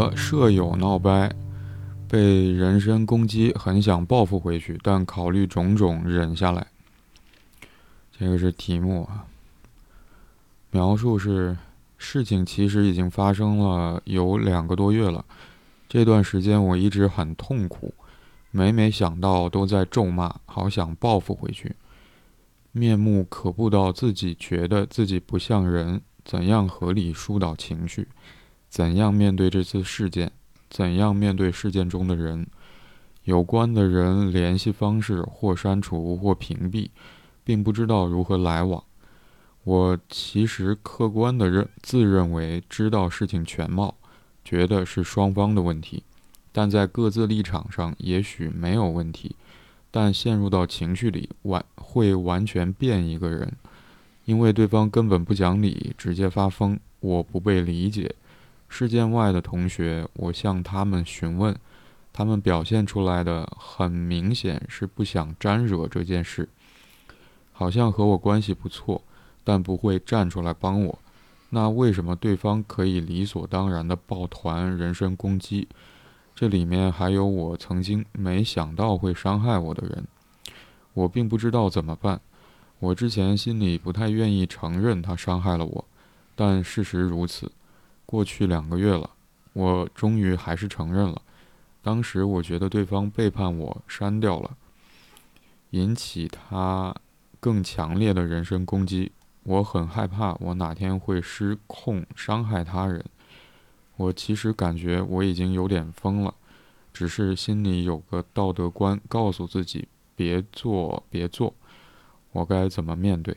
和舍友闹掰，被人身攻击，很想报复回去，但考虑种种忍下来。这个是题目啊。描述是：事情其实已经发生了有两个多月了，这段时间我一直很痛苦，每每想到都在咒骂，好想报复回去。面目可怖到自己觉得自己不像人，怎样合理疏导情绪？怎样面对这次事件？怎样面对事件中的人？有关的人联系方式或删除或屏蔽，并不知道如何来往。我其实客观的认自认为知道事情全貌，觉得是双方的问题，但在各自立场上也许没有问题，但陷入到情绪里完会完全变一个人，因为对方根本不讲理，直接发疯，我不被理解。事件外的同学，我向他们询问，他们表现出来的很明显是不想沾惹这件事，好像和我关系不错。但不会站出来帮我，那为什么对方可以理所当然的抱团人身攻击？这里面还有我曾经没想到会伤害我的人，我并不知道怎么办。我之前心里不太愿意承认他伤害了我，但事实如此。过去两个月了，我终于还是承认了。当时我觉得对方背叛我，删掉了，引起他更强烈的人身攻击。我很害怕，我哪天会失控伤害他人。我其实感觉我已经有点疯了，只是心里有个道德观，告诉自己别做，别做。我该怎么面对？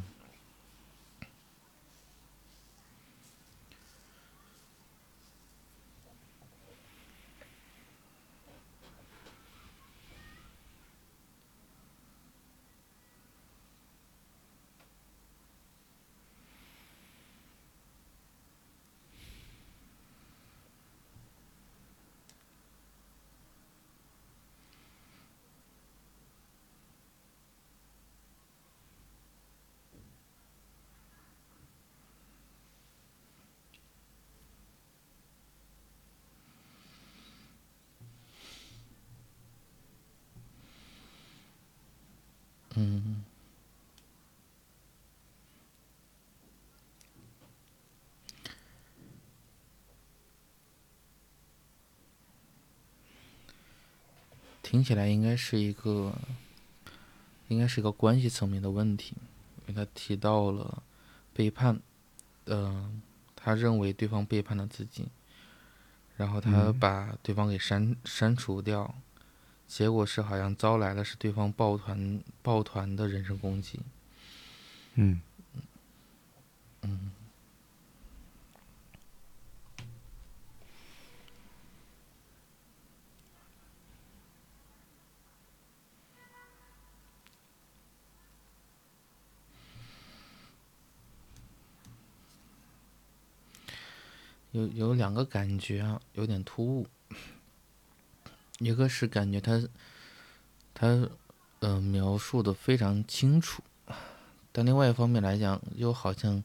嗯，听起来应该是一个，应该是一个关系层面的问题，因为他提到了背叛，嗯，他认为对方背叛了自己，然后他把对方给删删除掉。结果是好像招来的是对方抱团抱团的人身攻击。嗯嗯有有两个感觉啊，有点突兀。一个是感觉他，他，呃，描述的非常清楚，但另外一方面来讲，又好像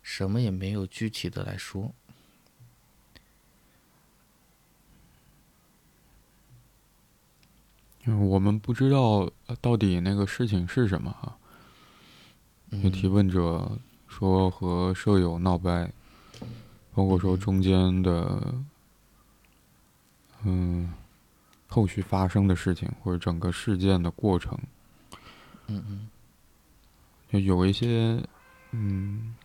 什么也没有具体的来说。我们不知道到底那个事情是什么哈。有提问者说和舍友闹掰，包括说中间的，嗯。后续发生的事情，或者整个事件的过程，嗯嗯，就有一些，嗯，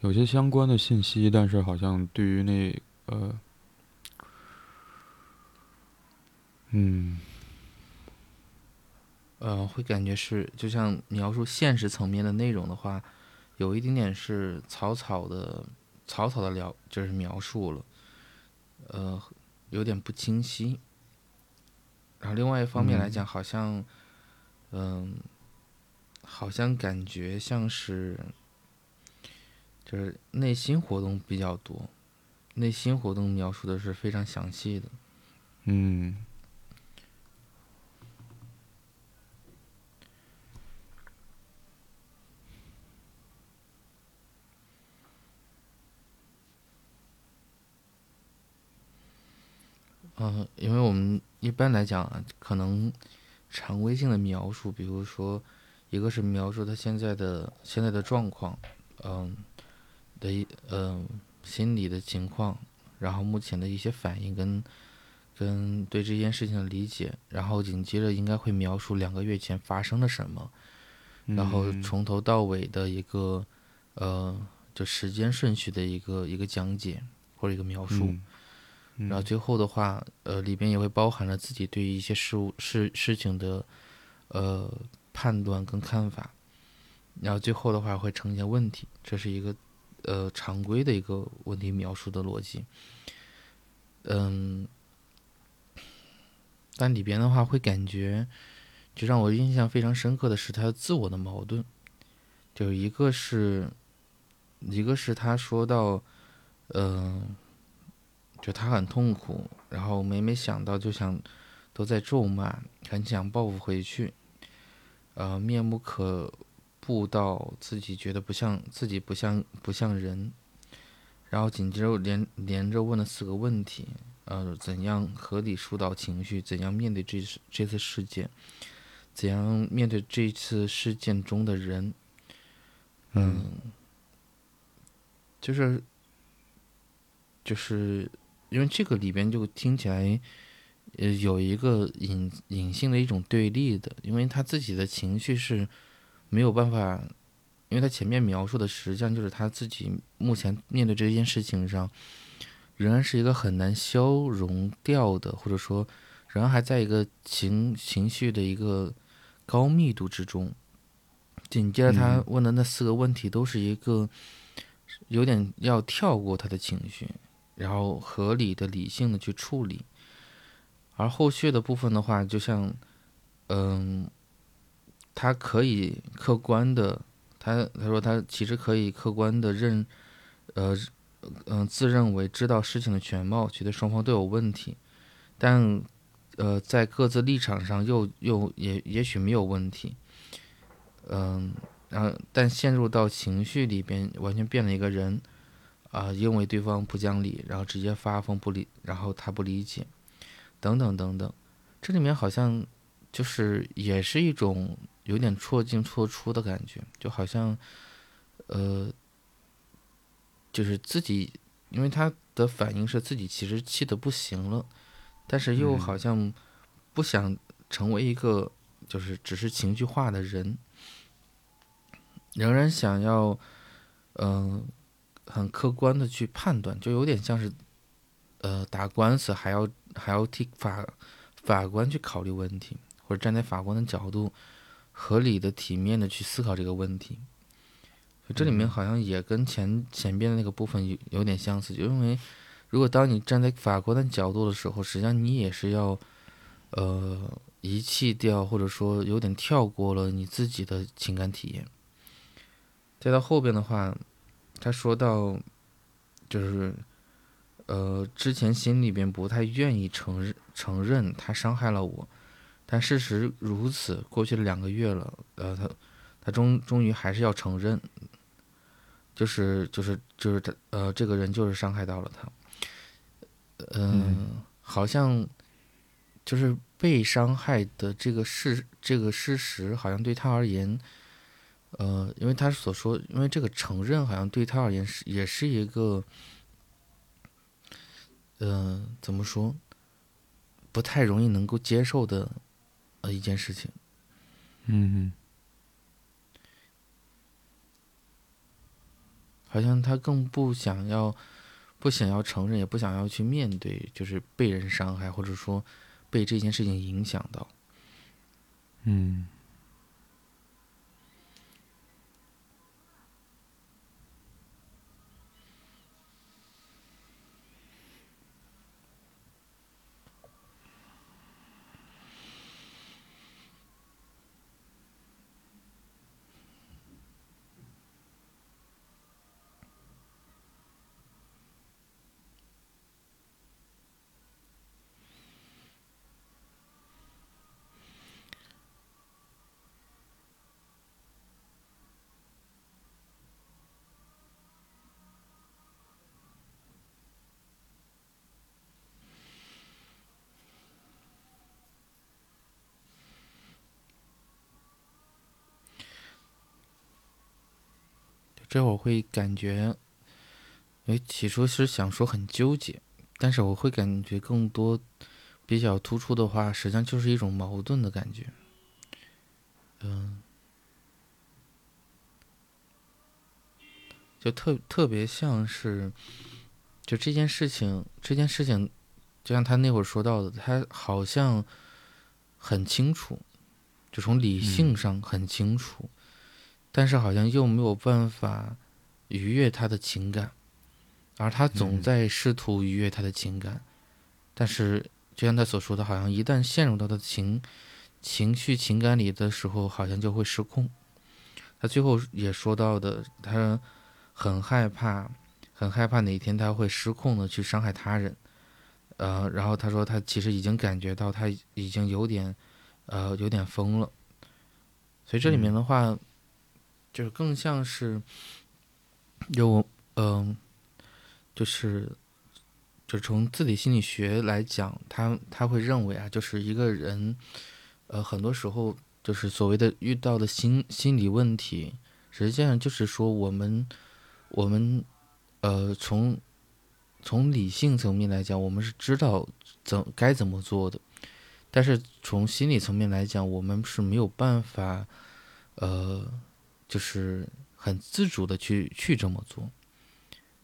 有些相关的信息，但是好像对于那呃，嗯，呃，会感觉是，就像描述现实层面的内容的话，有一点点是草草的、草草的聊，就是描述了，呃。有点不清晰，然后另外一方面来讲，好像，嗯，好像感觉像是，就是内心活动比较多，内心活动描述的是非常详细的，嗯，嗯，因为我们一般来讲啊，可能常规性的描述，比如说，一个是描述他现在的现在的状况，嗯，的一嗯心理的情况，然后目前的一些反应跟跟对这件事情的理解，然后紧接着应该会描述两个月前发生了什么，然后从头到尾的一个呃就时间顺序的一个一个讲解或者一个描述。然后最后的话，呃，里边也会包含了自己对于一些事物事事情的，呃，判断跟看法。然后最后的话会呈现问题，这是一个呃常规的一个问题描述的逻辑。嗯，但里边的话会感觉，就让我印象非常深刻的是他自我的矛盾，就一个是，一个是他说到，嗯。就他很痛苦，然后每每想到就想都在咒骂，很想报复回去，呃，面目可怖到自己觉得不像自己不像不像人，然后紧接着连连着问了四个问题，呃，怎样合理疏导情绪？怎样面对这次这次事件？怎样面对这次事件中的人？嗯，就是就是。因为这个里边就听起来，呃，有一个隐隐性的一种对立的，因为他自己的情绪是没有办法，因为他前面描述的实际上就是他自己目前面对这件事情上，仍然是一个很难消融掉的，或者说仍然还在一个情情绪的一个高密度之中。紧接着他问的那四个问题都是一个有点要跳过他的情绪。然后合理的、理性的去处理，而后续的部分的话，就像，嗯，他可以客观的，他他说他其实可以客观的认，呃，嗯，自认为知道事情的全貌，觉得双方都有问题，但，呃，在各自立场上又又也也许没有问题，嗯，然后但陷入到情绪里边，完全变了一个人。啊，因为对方不讲理，然后直接发疯不理，然后他不理解，等等等等，这里面好像就是也是一种有点错进错出的感觉，就好像，呃，就是自己，因为他的反应是自己其实气的不行了，但是又好像不想成为一个就是只是情绪化的人，仍然想要，嗯。很客观的去判断，就有点像是，呃，打官司还要还要替法法官去考虑问题，或者站在法官的角度，合理的、体面的去思考这个问题。这里面好像也跟前前边的那个部分有有点相似，就因为如果当你站在法官的角度的时候，实际上你也是要，呃，遗弃掉或者说有点跳过了你自己的情感体验。再到后边的话。他说到，就是，呃，之前心里边不太愿意承认承认他伤害了我，但事实如此，过去了两个月了，呃，他他终终于还是要承认，就是就是就是他呃，这个人就是伤害到了他，嗯，好像就是被伤害的这个事这个事实，好像对他而言。呃，因为他所说，因为这个承认好像对他而言是也是一个，嗯，怎么说，不太容易能够接受的呃一件事情。嗯好像他更不想要，不想要承认，也不想要去面对，就是被人伤害，或者说被这件事情影响到。嗯。这会儿会感觉，因为起初是想说很纠结，但是我会感觉更多比较突出的话，实际上就是一种矛盾的感觉。嗯，就特特别像是，就这件事情，这件事情，就像他那会儿说到的，他好像很清楚，就从理性上很清楚。但是好像又没有办法愉悦他的情感，而他总在试图愉悦他的情感，但是就像他所说的，好像一旦陷入到的情情绪情感里的时候，好像就会失控。他最后也说到的，他很害怕，很害怕哪天他会失控的去伤害他人。呃，然后他说他其实已经感觉到他已经有点，呃，有点疯了。所以这里面的话。就是更像是，有嗯，就是，就从自体心理学来讲，他他会认为啊，就是一个人，呃，很多时候就是所谓的遇到的心心理问题，实际上就是说我们我们呃从从理性层面来讲，我们是知道怎该怎么做的，但是从心理层面来讲，我们是没有办法呃。就是很自主的去去这么做，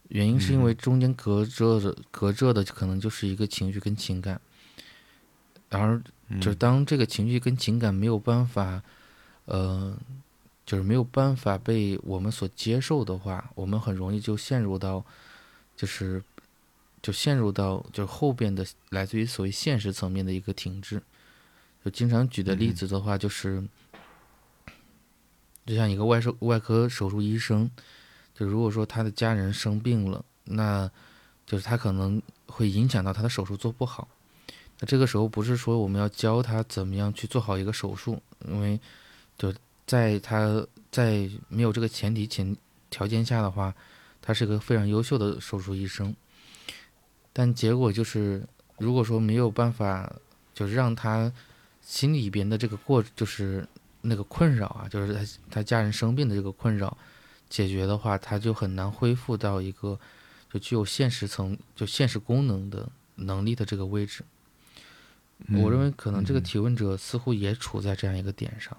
原因是因为中间隔着的隔着的可能就是一个情绪跟情感，而就是当这个情绪跟情感没有办法，呃，就是没有办法被我们所接受的话，我们很容易就陷入到，就是就陷入到就是后边的来自于所谓现实层面的一个停滞。就经常举的例子的话，就是。就像一个外手外科手术医生，就如果说他的家人生病了，那就是他可能会影响到他的手术做不好。那这个时候不是说我们要教他怎么样去做好一个手术，因为就在他在没有这个前提前条件下的话，他是个非常优秀的手术医生。但结果就是，如果说没有办法，就是让他心里边的这个过就是。那个困扰啊，就是他他家人生病的这个困扰，解决的话，他就很难恢复到一个就具有现实层就现实功能的能力的这个位置。我认为可能这个提问者似乎也处在这样一个点上。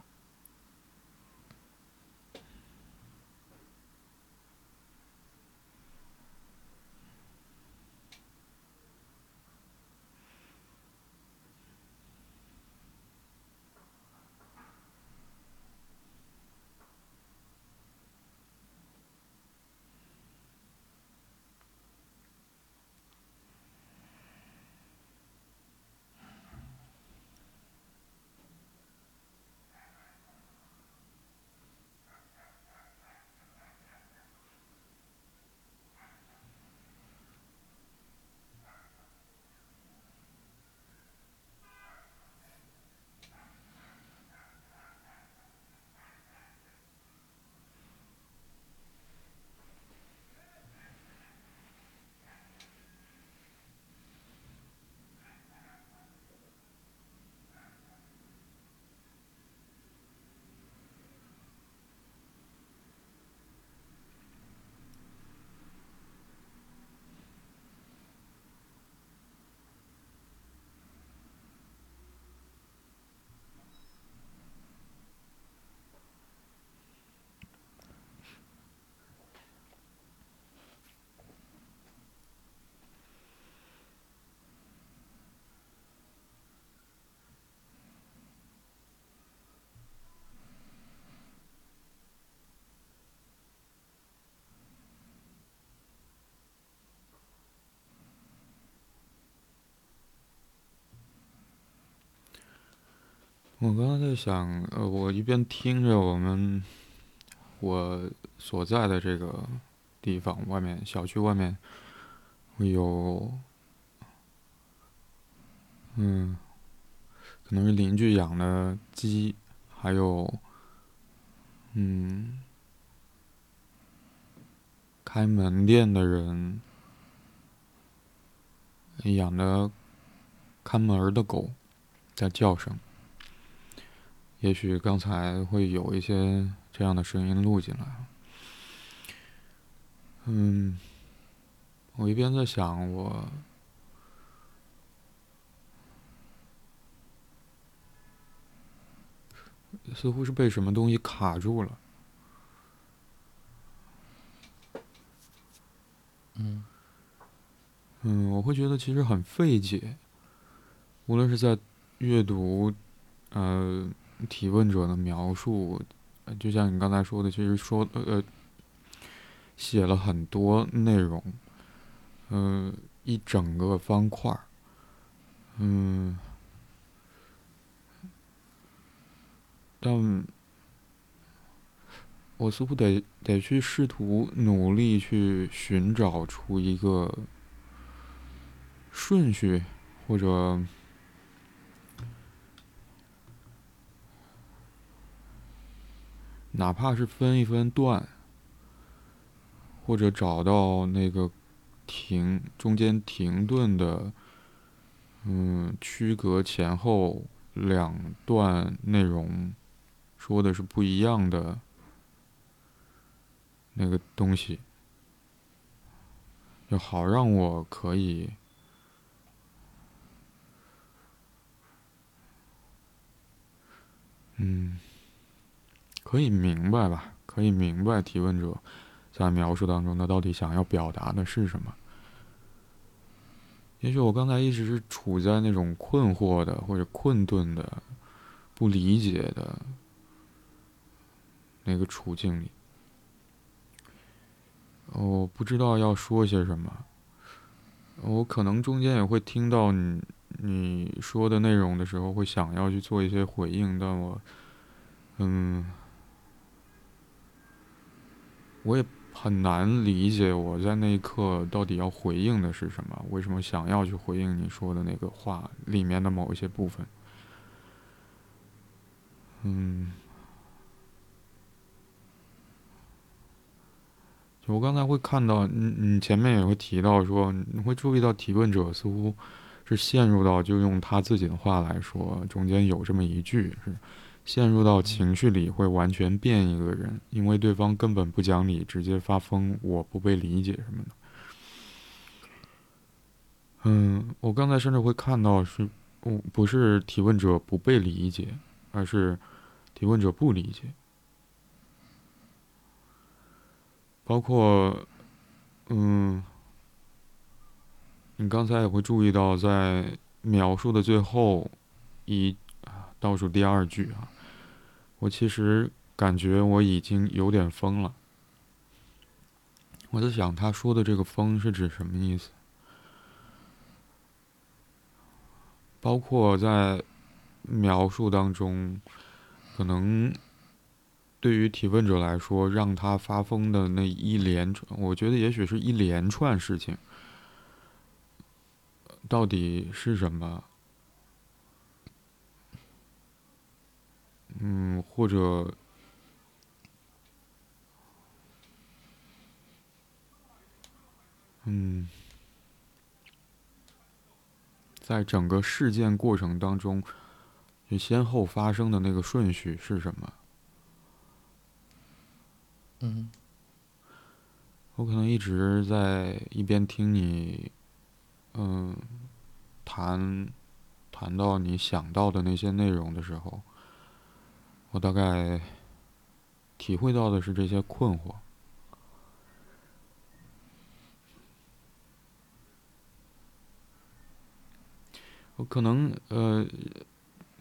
我刚刚在想，呃，我一边听着我们我所在的这个地方外面小区外面有，嗯，可能是邻居养的鸡，还有，嗯，开门店的人养的看门的狗在叫声。也许刚才会有一些这样的声音录进来，嗯，我一边在想，我似乎是被什么东西卡住了。嗯嗯，我会觉得其实很费解，无论是在阅读，呃，提问者的描述，就像你刚才说的，其实说呃。写了很多内容，嗯，一整个方块，嗯，但我似乎得得去试图努力去寻找出一个顺序，或者哪怕是分一分段。或者找到那个停中间停顿的，嗯，区隔前后两段内容说的是不一样的那个东西，就好让我可以，嗯，可以明白吧？可以明白提问者。在描述当中，他到底想要表达的是什么？也许我刚才一直是处在那种困惑的，或者困顿的、不理解的那个处境里，我不知道要说些什么。我可能中间也会听到你你说的内容的时候，会想要去做一些回应，但我，嗯，我也。很难理解我在那一刻到底要回应的是什么？为什么想要去回应你说的那个话里面的某一些部分？嗯，就我刚才会看到，你你前面也会提到说，你会注意到提问者似乎是陷入到，就用他自己的话来说，中间有这么一句是。陷入到情绪里会完全变一个人，因为对方根本不讲理，直接发疯，我不被理解什么的。嗯，我刚才甚至会看到是，不不是提问者不被理解，而是提问者不理解。包括，嗯，你刚才也会注意到，在描述的最后一倒数第二句啊。我其实感觉我已经有点疯了。我在想，他说的这个“疯”是指什么意思？包括在描述当中，可能对于提问者来说，让他发疯的那一连串，我觉得也许是一连串事情，到底是什么？嗯，或者，嗯，在整个事件过程当中，就先后发生的那个顺序是什么？嗯，我可能一直在一边听你，嗯，谈谈到你想到的那些内容的时候。我大概体会到的是这些困惑。我可能呃，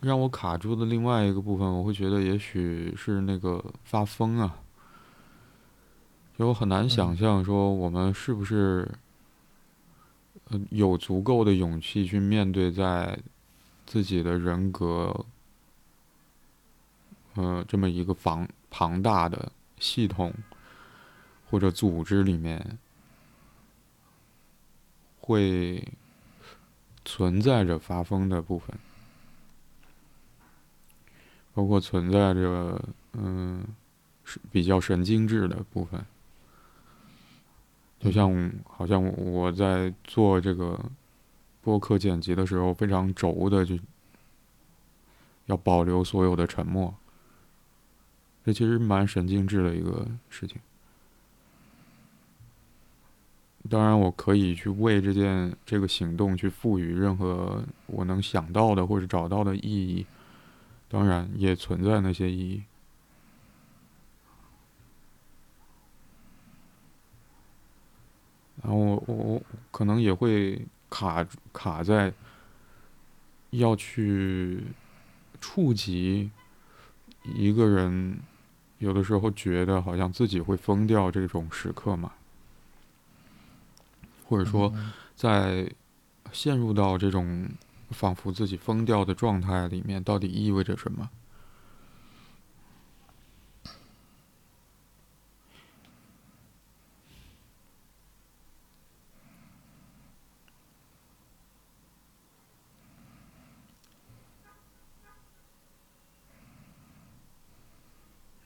让我卡住的另外一个部分，我会觉得也许是那个发疯啊。就我很难想象说，我们是不是呃有足够的勇气去面对在自己的人格。呃，这么一个庞庞大的系统或者组织里面，会存在着发疯的部分，包括存在着嗯是比较神经质的部分，就像好像我在做这个播客剪辑的时候，非常轴的就要保留所有的沉默。这其实蛮神经质的一个事情。当然，我可以去为这件这个行动去赋予任何我能想到的或者找到的意义。当然，也存在那些意义。然后我我可能也会卡卡在要去触及一个人，有的时候觉得好像自己会疯掉这种时刻嘛。或者说，在陷入到这种仿佛自己疯掉的状态里面，到底意味着什么？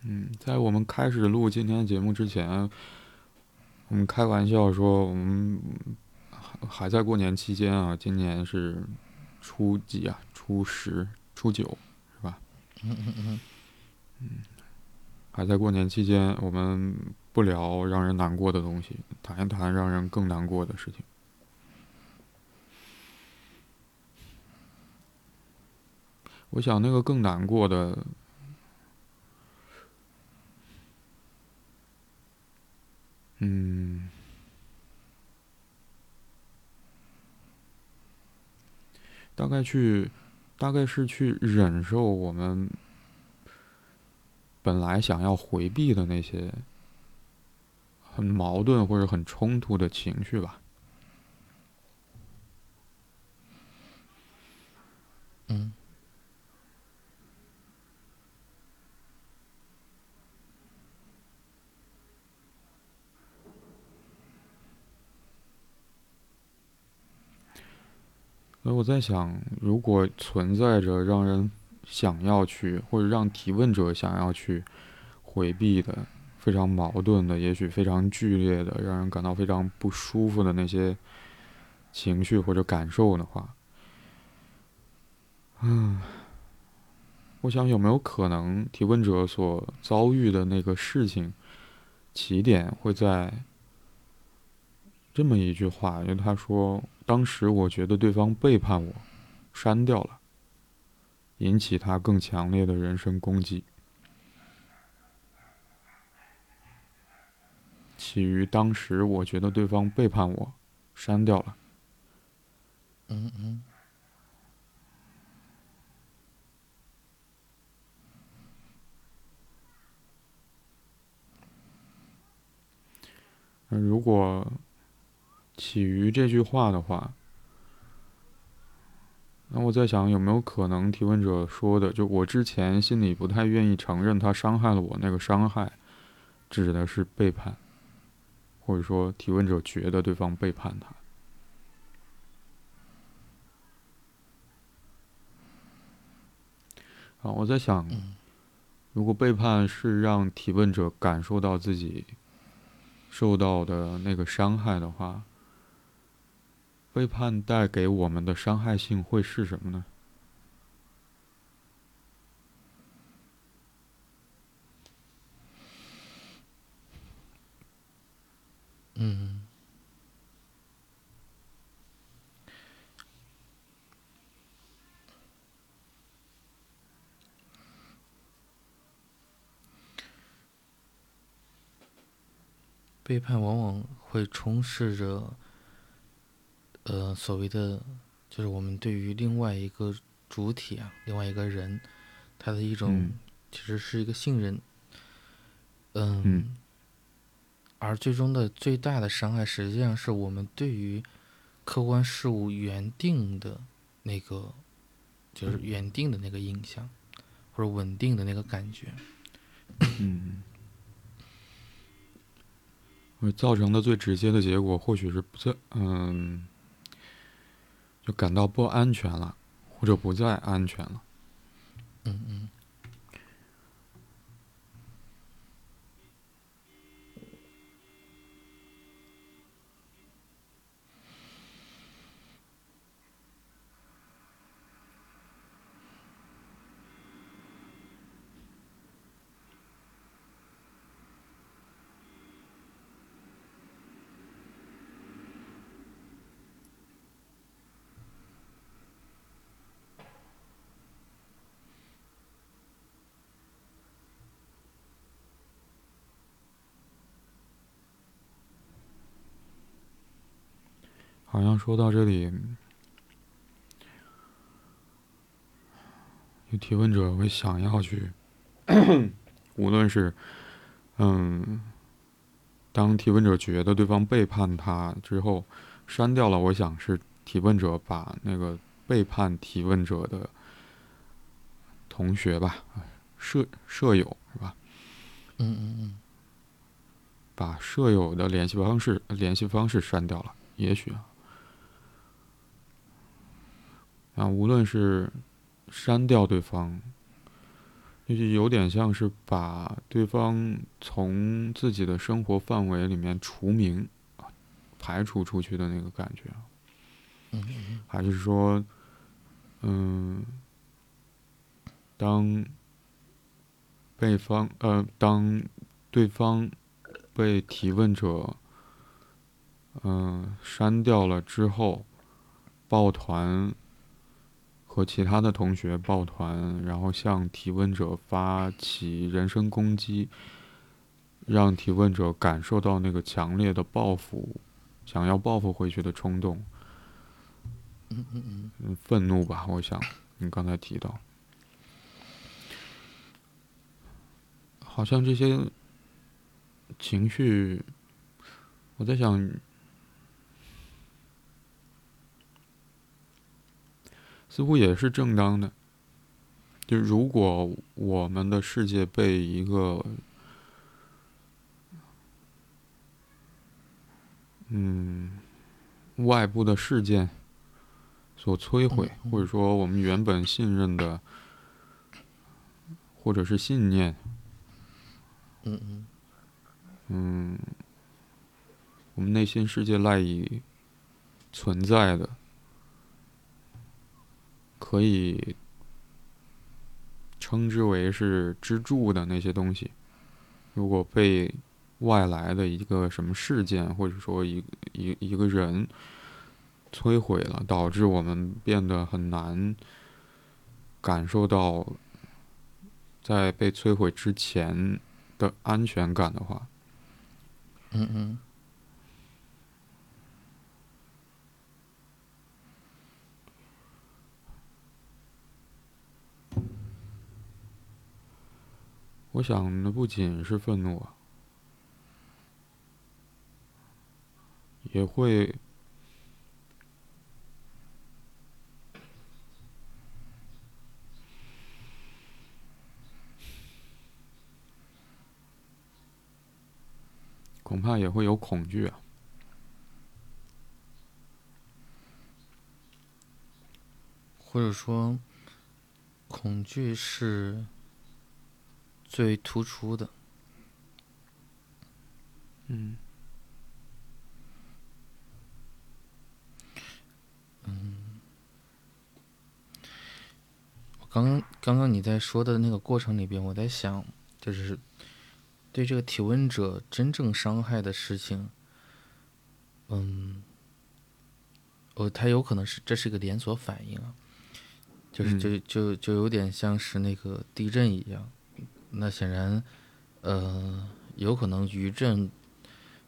嗯，在我们开始录今天节目之前。我们开玩笑说，我们还还在过年期间啊，今年是初几啊？初十、初九，是吧？嗯嗯嗯。嗯，还在过年期间，我们不聊让人难过的东西，谈一谈让人更难过的事情。我想，那个更难过的。嗯，大概去，大概是去忍受我们本来想要回避的那些很矛盾或者很冲突的情绪吧。嗯。所以我在想，如果存在着让人想要去，或者让提问者想要去回避的非常矛盾的，也许非常剧烈的，让人感到非常不舒服的那些情绪或者感受的话，嗯，我想有没有可能提问者所遭遇的那个事情起点会在这么一句话，因为他说。当时我觉得对方背叛我，删掉了，引起他更强烈的人身攻击。起于当时我觉得对方背叛我，删掉了。嗯嗯。如果。起于这句话的话，那我在想，有没有可能提问者说的，就我之前心里不太愿意承认他伤害了我，那个伤害指的是背叛，或者说提问者觉得对方背叛他。啊，我在想，如果背叛是让提问者感受到自己受到的那个伤害的话。背叛带给我们的伤害性会是什么呢？嗯，背叛往往会充斥着。呃，所谓的就是我们对于另外一个主体啊，另外一个人，他的一种其实是一个信任，嗯，而最终的最大的伤害，实际上是我们对于客观事物原定的那个，就是原定的那个印象，或者稳定的那个感觉，嗯，造成的最直接的结果，或许是不在，嗯。就感到不安全了，或者不再安全了。嗯嗯。好像说到这里，有提问者会想要去，无论是，嗯，当提问者觉得对方背叛他之后，删掉了，我想是提问者把那个背叛提问者的同学吧，舍舍友是吧？嗯嗯嗯，把舍友的联系方式联系方式删掉了，也许啊。啊，无论是删掉对方，就是有点像是把对方从自己的生活范围里面除名，排除出去的那个感觉。嗯还是说，嗯，当被方呃，当对方被提问者嗯删掉了之后，抱团。和其他的同学抱团，然后向提问者发起人身攻击，让提问者感受到那个强烈的报复，想要报复回去的冲动。嗯嗯嗯，愤怒吧，我想你刚才提到，好像这些情绪，我在想。似乎也是正当的。就如果我们的世界被一个，嗯，外部的事件所摧毁，或者说我们原本信任的，或者是信念，嗯嗯，嗯，我们内心世界赖以存在的。可以称之为是支柱的那些东西，如果被外来的一个什么事件，或者说一一一个人摧毁了，导致我们变得很难感受到在被摧毁之前的安全感的话，嗯嗯。我想，那不仅是愤怒啊，也会恐怕也会有恐惧啊，或者说，恐惧是。最突出的，嗯，嗯，刚刚刚刚你在说的那个过程里边，我在想，就是对这个提问者真正伤害的事情，嗯，哦，他有可能是这是一个连锁反应啊，就是就就就有点像是那个地震一样。那显然，呃，有可能余震，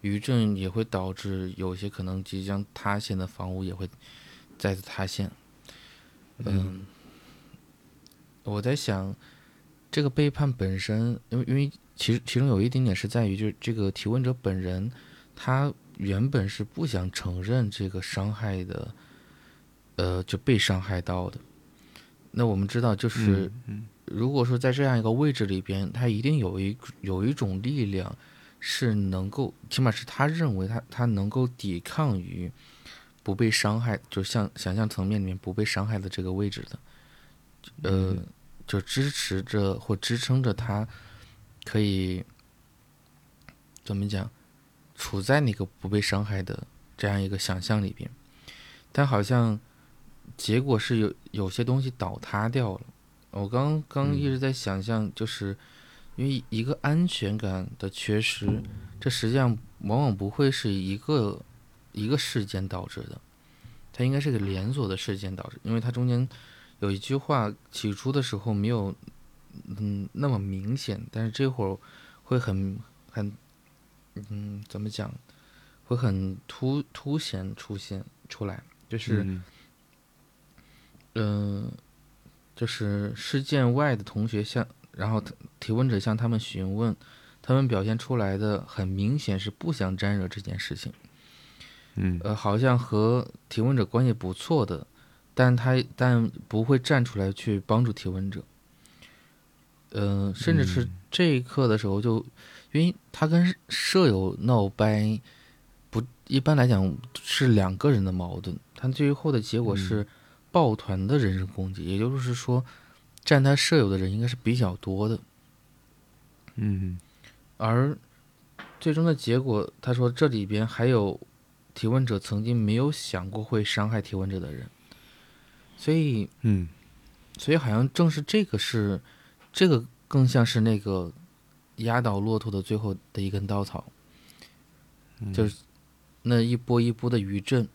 余震也会导致有些可能即将塌陷的房屋也会再次塌陷。嗯，我在想，这个背叛本身，因为因为其实其中有一点点是在于，就是这个提问者本人，他原本是不想承认这个伤害的，呃，就被伤害到的。那我们知道，就是。如果说在这样一个位置里边，他一定有一有一种力量，是能够，起码是他认为他他能够抵抗于不被伤害，就像想象层面里面不被伤害的这个位置的，呃，就支持着或支撑着他，可以怎么讲，处在那个不被伤害的这样一个想象里边，但好像结果是有有些东西倒塌掉了。我刚刚一直在想象，就是因为一个安全感的缺失，这实际上往往不会是一个一个事件导致的，它应该是个连锁的事件导致。因为它中间有一句话，起初的时候没有嗯那么明显，但是这会儿会很很嗯怎么讲，会很突凸显出现，出来，就是嗯嗯、就是事件外的同学向，然后提问者向他们询问，他们表现出来的很明显是不想沾惹这件事情，嗯。呃，好像和提问者关系不错的，但他但不会站出来去帮助提问者，嗯、甚至是嗯。这一刻的时候就，因为他跟舍友闹掰，不一般来讲是两个人的矛盾，他最后的结果是抱团的人身攻击，也就是说，占他舍友的人应该是比较多的，嗯。而最终的结果，他说这里边还有提问者曾经没有想过会伤害提问者的人，所以嗯。所以好像正是这个是，这个更像是那个压倒骆驼的最后的一根稻草，嗯，就是那一波一波的余震，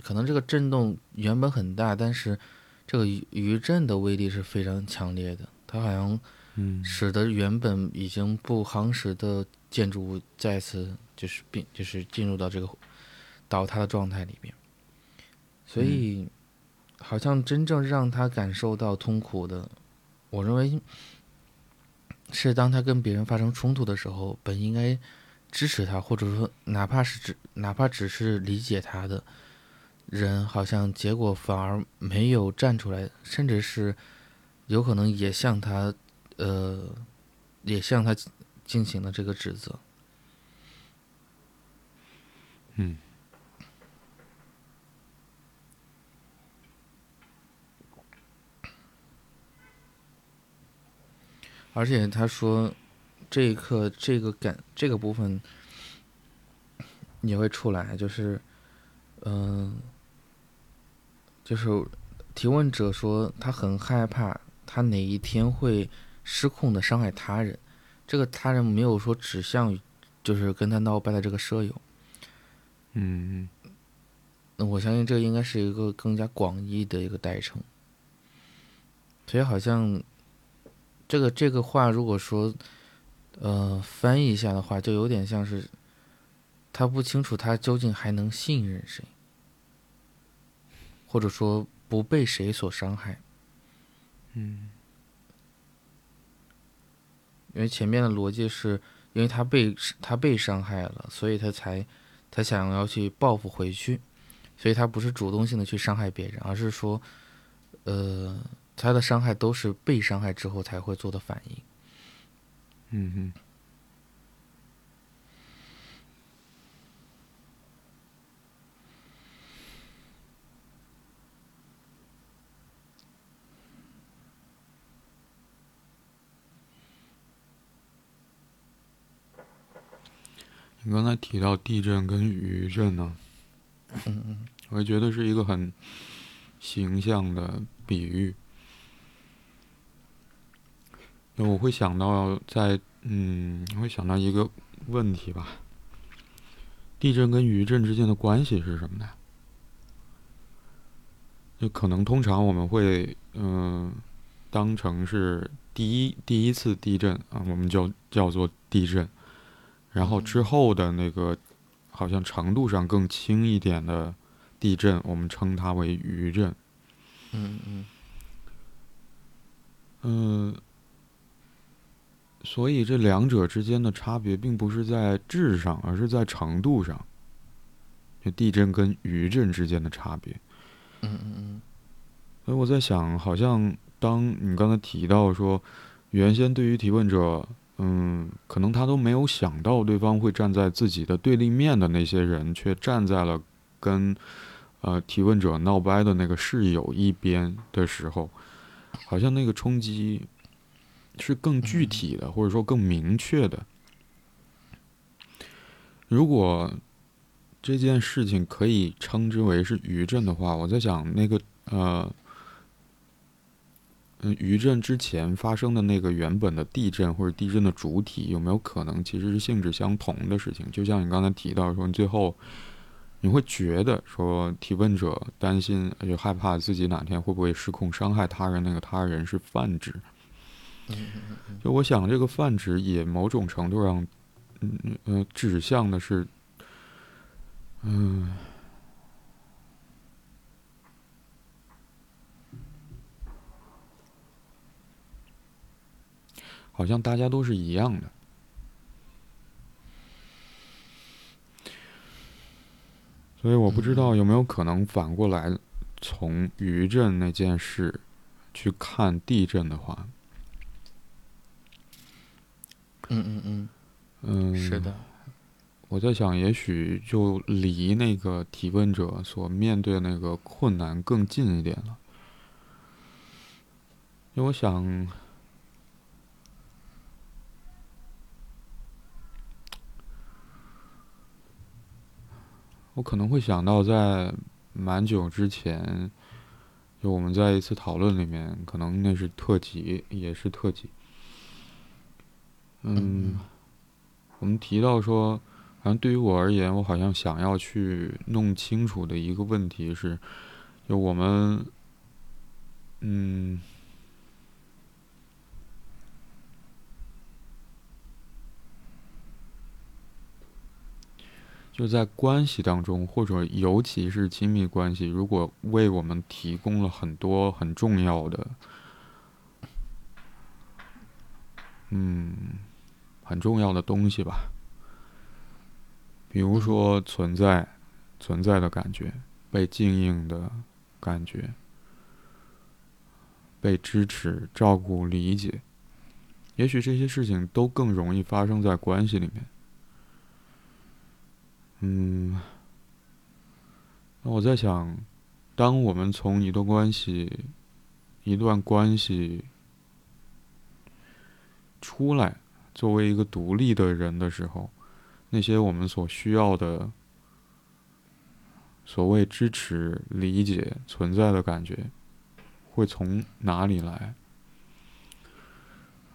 可能这个震动原本很大，但是这个余余震的威力是非常强烈的，它好像嗯。使得原本已经不夯实的建筑物再次就是并就是进入到这个倒塌的状态里面，所以好像真正让他感受到痛苦的，我认为是当他跟别人发生冲突的时候，本应该支持他，或者说哪怕是只哪怕只是理解他的人，好像结果反而没有站出来，甚至是有可能也向他呃也向他进行了这个指责。嗯而且他说，这一刻这个感这个部分也会出来，就是，嗯、就是提问者说他很害怕他哪一天会失控的伤害他人，这个他人没有说指向于就是跟他闹掰的这个舍友，嗯那我相信这个应该是一个更加广义的一个代称，所以好像这个这个话如果说呃翻译一下的话，就有点像是他不清楚他究竟还能信任谁，或者说不被谁所伤害，嗯。因为前面的逻辑是因为他被他被伤害了，所以他才他想要去报复回去，所以他不是主动性的去伤害别人，而是说，呃，他的伤害都是被伤害之后才会做的反应。嗯嗯你刚才提到地震跟余震呢，嗯嗯我觉得是一个很形象的比喻。那我会想到在嗯，我会想到一个问题吧：地震跟余震之间的关系是什么呢？就可能通常我们会嗯、当成是第一第一次地震啊，我们就叫做地震，然后之后的那个好像程度上更轻一点的地震，我们称它为余震。嗯嗯嗯，所以这两者之间的差别并不是在质上，而是在程度上。就地震跟余震之间的差别。嗯嗯所以我在想，好像当你刚才提到说，原先对于提问者，嗯，可能他都没有想到对方会站在自己的对立面的那些人，却站在了跟呃提问者闹掰的那个室友一边的时候，好像那个冲击是更具体的，或者说更明确的。如果这件事情可以称之为是余震的话，我在想那个呃，嗯，余震之前发生的那个原本的地震或者地震的主体有没有可能其实是性质相同的事情？就像你刚才提到说，你最后你会觉得说提问者担心就害怕自己哪天会不会失控伤害他人，那个他人是泛指。就我想这个泛指也某种程度上，嗯呃，指向的是，嗯、好像大家都是一样的。所以我不知道有没有可能反过来，从余震那件事去看地震的话，嗯嗯嗯，嗯，是的，我在想，也许就离那个提问者所面对的那个困难更近一点了，因为我想。我可能会想到，在蛮久之前，就我们在一次讨论里面，可能那是特辑，也是特辑。嗯，我们提到说，好像对于我而言，我好像想要去弄清楚的一个问题是，就我们，嗯。就在关系当中，或者尤其是亲密关系，如果为我们提供了很多很重要的，嗯，很重要的东西吧，比如说存在、存在的感觉、被敬应的感觉、被支持、照顾、理解，也许这些事情都更容易发生在关系里面。嗯，那我在想，当我们从一段关系、一段关系出来，作为一个独立的人的时候，那些我们所需要的所谓支持、理解、存在的感觉，会从哪里来？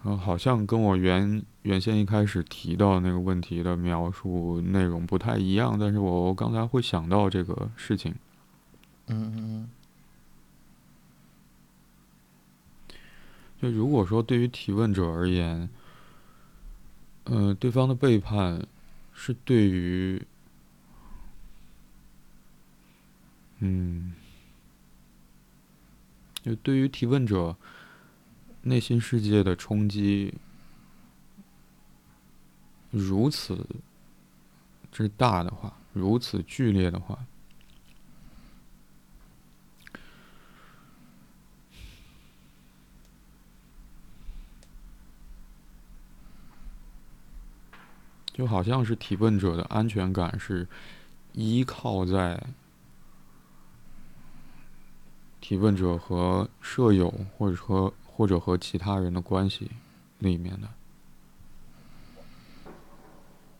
嗯，好像跟我原原先一开始提到那个问题的描述内容不太一样，但是我刚才会想到这个事情。嗯嗯嗯。就如果说对于提问者而言，呃，对方的背叛是对于，嗯，就对于提问者。内心世界的冲击如此之大的话，如此剧烈的话，就好像是提问者的安全感是依靠在提问者和舍友，或者说。或者和其他人的关系里面的，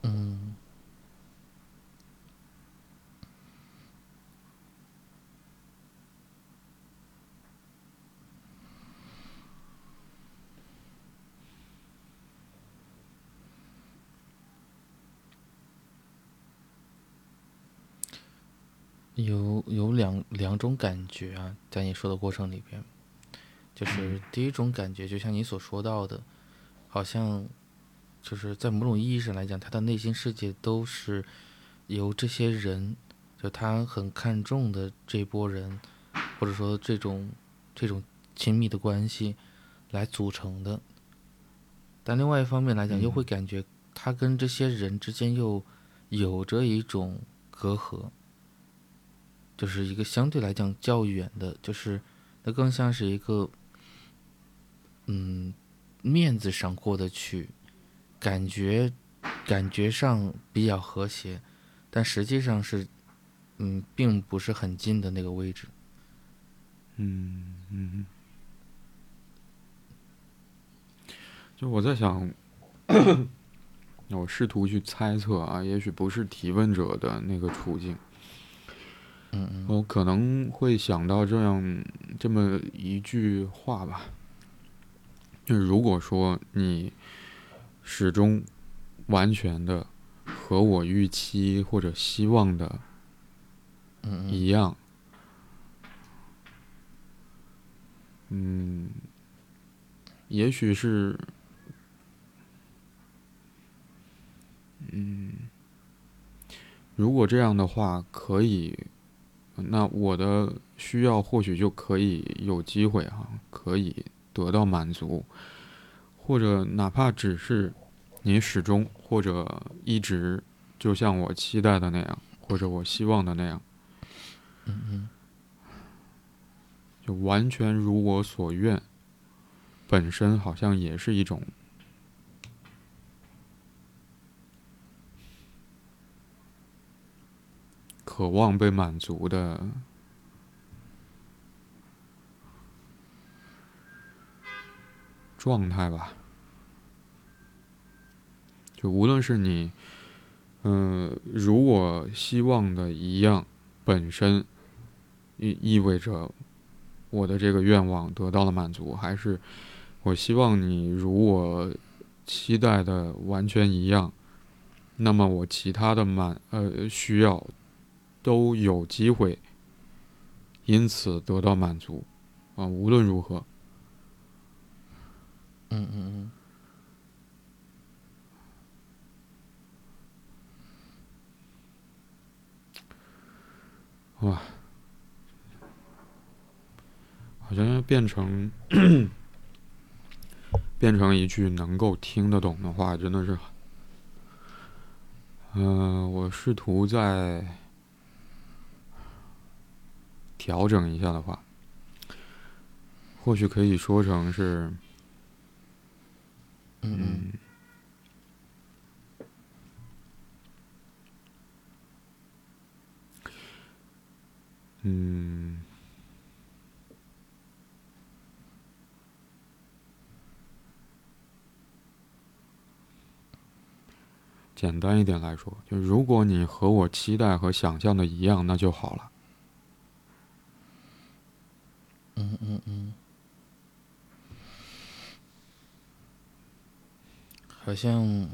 嗯，有有两两种感觉啊，在你说的过程里边。就是第一种感觉，就像你所说到的，好像就是在某种意义上来讲，他的内心世界都是由这些人，就他很看重的这波人，或者说这种这种亲密的关系来组成的。但另外一方面来讲，又会感觉他跟这些人之间又有着一种隔阂，就是一个相对来讲较远的，就是那更像是一个。嗯，面子上过得去，感觉感觉上比较和谐，但实际上是，嗯，并不是很近的那个位置。嗯嗯，就我在想，我试图去猜测啊，也许不是提问者的那个处境。嗯嗯，我可能会想到这样这么一句话吧。就如果说你始终完全的和我预期或者希望的一样，嗯，也许是，嗯，如果这样的话可以，那我的需要或许就可以有机会哈，可以。得到满足，或者哪怕只是你始终或者一直就像我期待的那样，或者我希望的那样，嗯嗯就完全如我所愿，本身好像也是一种渴望被满足的状态吧。就无论是你，嗯、如我希望的一样，本身意意味着我的这个愿望得到了满足，还是我希望你如我期待的完全一样，那么我其他的满呃需要都有机会因此得到满足啊，无论如何，嗯嗯嗯，哇，好像要变成 变成一句能够听得懂的话，真的是，嗯、我试图再调整一下的话，或许可以说成是，嗯，简单一点来说，就如果你和我期待和想象的一样，那就好了。嗯嗯嗯，好像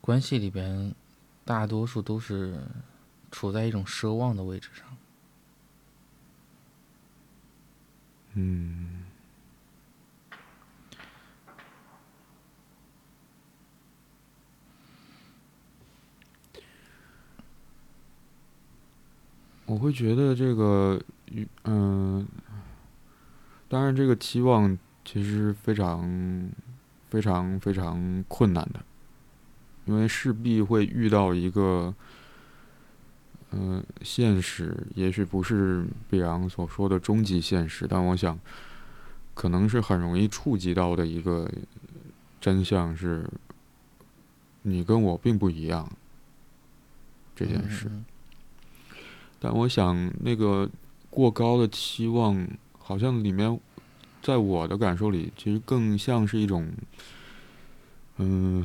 关系里边大多数都是处在一种奢望的位置上。嗯，我会觉得这个，嗯、当然这个期望其实非常、非常、非常困难的，因为势必会遇到一个，嗯、现实，也许不是比昂所说的终极现实，但我想。可能是很容易触及到的一个真相是，你跟我并不一样这件事。嗯但我想，那个过高的期望，好像里面，在我的感受里，其实更像是一种，嗯，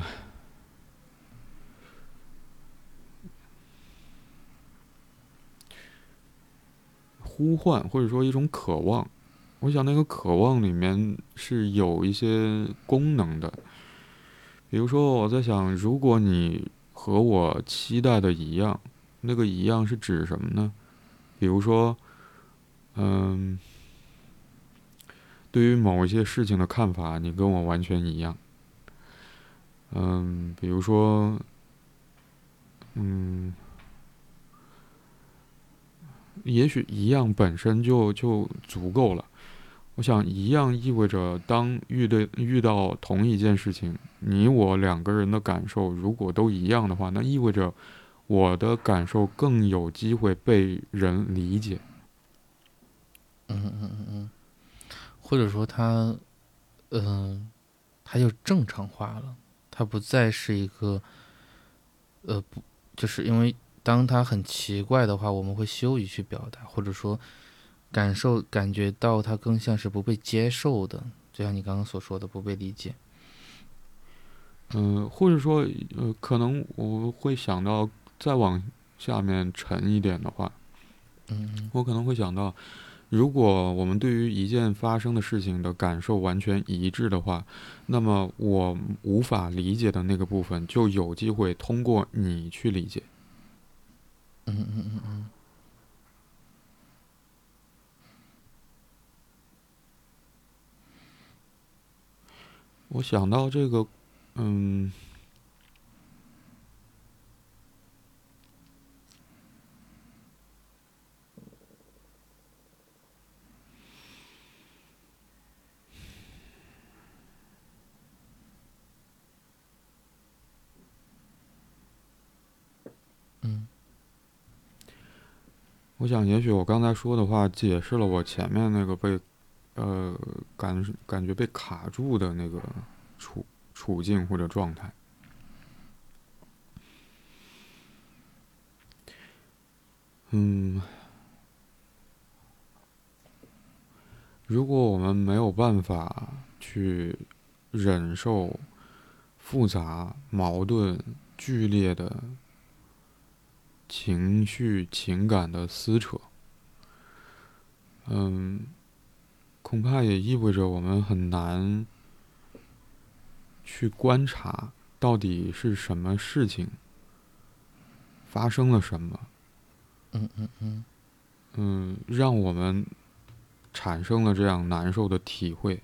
呼唤，或者说一种渴望。我想那个渴望里面是有一些功能的，比如说我在想，如果你和我期待的一样，那个一样是指什么呢？比如说，嗯，对于某一些事情的看法，你跟我完全一样。嗯，比如说，嗯。也许一样本身就就足够了。我想一样意味着，当遇对遇到同一件事情，你我两个人的感受如果都一样的话，那意味着我的感受更有机会被人理解。嗯嗯嗯嗯，或者说他，嗯、他就正常化了，他不再是一个，呃，不，就是因为当他很奇怪的话，我们会羞于去表达，或者说感受感觉到他更像是不被接受的，就像你刚刚所说的不被理解。嗯、或者说，呃，可能我会想到再往下面沉一点的话，嗯我可能会想到，如果我们对于一件发生的事情的感受完全一致的话，那么我无法理解的那个部分就有机会通过你去理解。嗯嗯嗯嗯我想到这个，嗯，我想，也许我刚才说的话解释了我前面那个被，呃，感感觉被卡住的那个处处境或者状态。嗯，如果我们没有办法去忍受复杂、矛盾、剧烈的。情绪、情感的撕扯，嗯，恐怕也意味着我们很难去观察到底是什么事情发生了什么。嗯嗯嗯，嗯，让我们产生了这样难受的体会。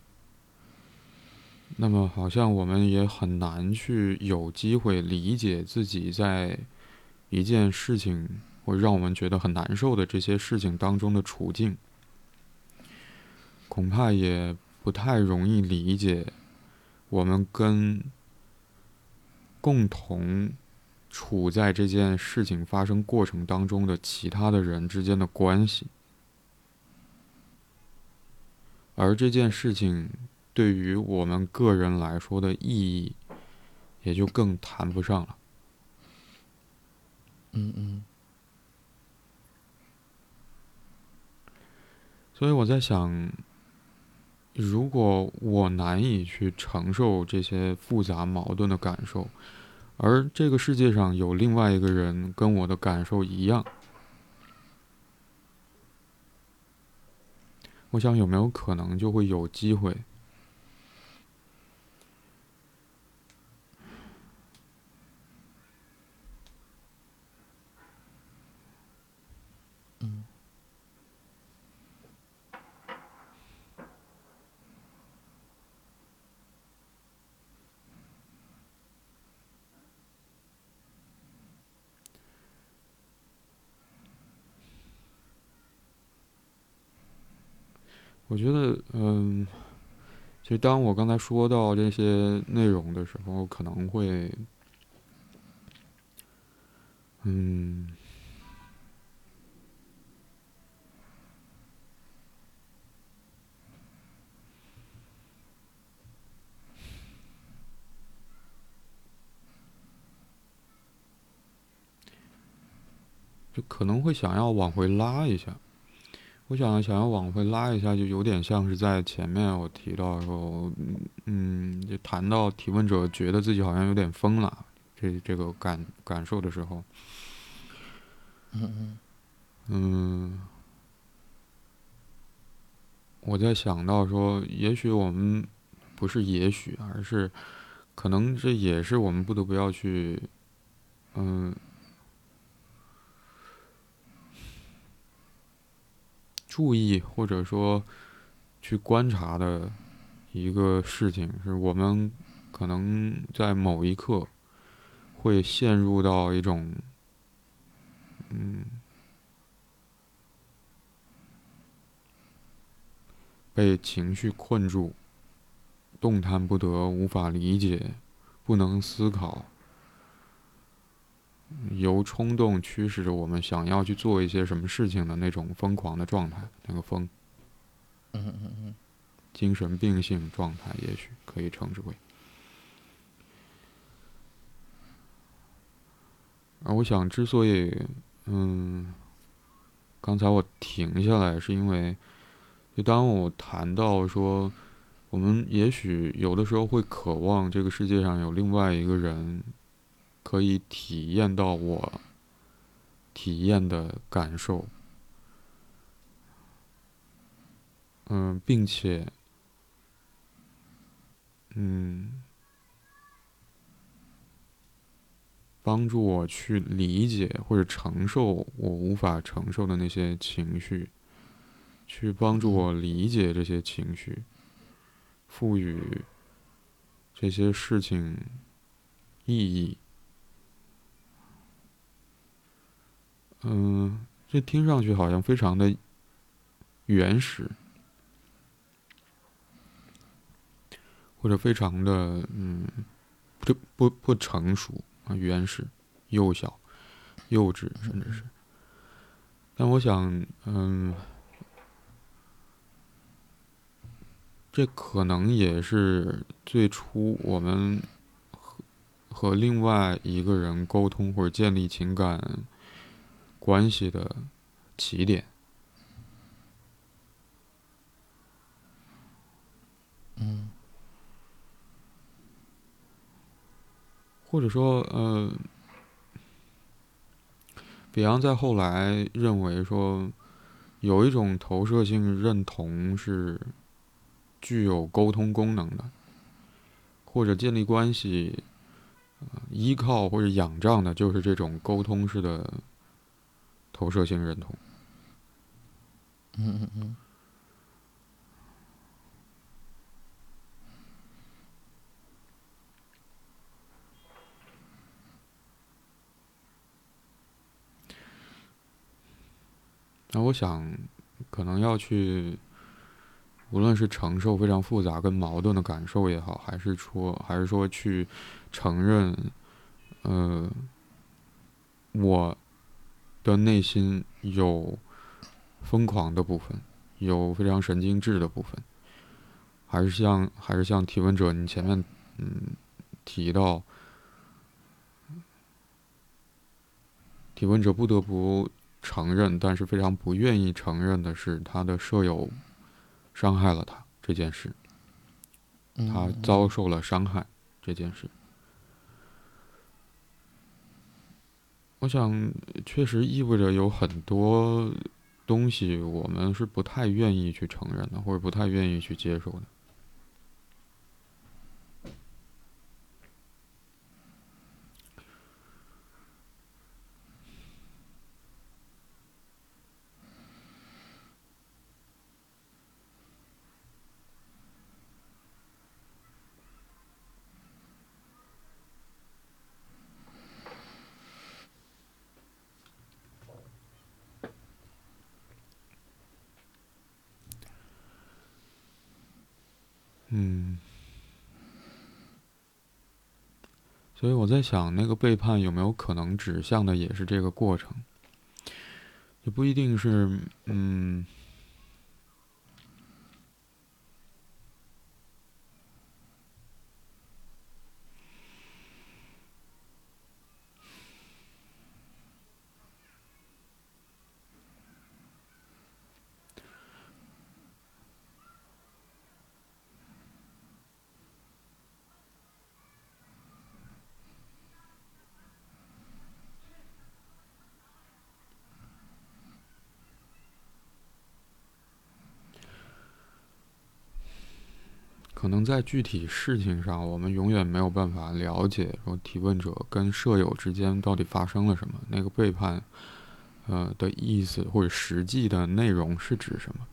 那么，好像我们也很难去有机会理解自己在。一件事情会让我们觉得很难受的这些事情当中的处境，恐怕也不太容易理解我们跟共同处在这件事情发生过程当中的其他的人之间的关系，而这件事情对于我们个人来说的意义，也就更谈不上了。嗯嗯，所以我在想，如果我难以去承受这些复杂矛盾的感受，而这个世界上有另外一个人跟我的感受一样，我想有没有可能就会有机会？我觉得，嗯，其实当我刚才说到这些内容的时候，可能会，嗯，就可能会想要往回拉一下。我想想要往回拉一下，就有点像是在前面我提到说，嗯，就谈到提问者觉得自己好像有点疯了，这这个感感受的时候，嗯嗯，嗯，我在想到说，也许我们不是也许，而是可能这也是我们不得不要去，嗯。注意或者说去观察的一个事情，是我们可能在某一刻会陷入到一种嗯被情绪困住、动弹不得、无法理解、不能思考。由冲动驱使着我们想要去做一些什么事情的那种疯狂的状态，那个疯，嗯嗯嗯，精神病性状态，也许可以称之为。而我想，之所以，嗯，刚才我停下来，是因为，就当我谈到说，我们也许有的时候会渴望这个世界上有另外一个人。可以体验到我体验的感受，嗯，并且，嗯，帮助我去理解或者承受我无法承受的那些情绪，去帮助我理解这些情绪，赋予这些事情意义。嗯，这听上去好像非常的原始，或者非常的嗯，不不不成熟啊，原始、幼小、幼稚，甚至是。但我想，嗯，这可能也是最初我们和和另外一个人沟通或者建立情感关系的起点。嗯。或者说，呃，比昂在后来认为说，有一种投射性认同是具有沟通功能的，或者建立关系，依靠或者仰仗的，就是这种沟通式的投射性认同。嗯嗯嗯。那我想，可能要去，无论是承受非常复杂跟矛盾的感受也好，还是说，还是说去承认，呃，我的内心有疯狂的部分，有非常神经质的部分，还是像，还是像提问者你前面嗯提到，提问者不得不。承认，但是非常不愿意承认的是，他的舍友伤害了他这件事，他遭受了伤害这件事。我想，确实意味着有很多东西我们是不太愿意去承认的，或者不太愿意去接受的。嗯，所以我在想，那个背叛有没有可能指向的也是这个过程？也不一定是，嗯。可能在具体事情上，我们永远没有办法了解说提问者跟舍友之间到底发生了什么，那个背叛，呃的意思或者实际的内容是指什么？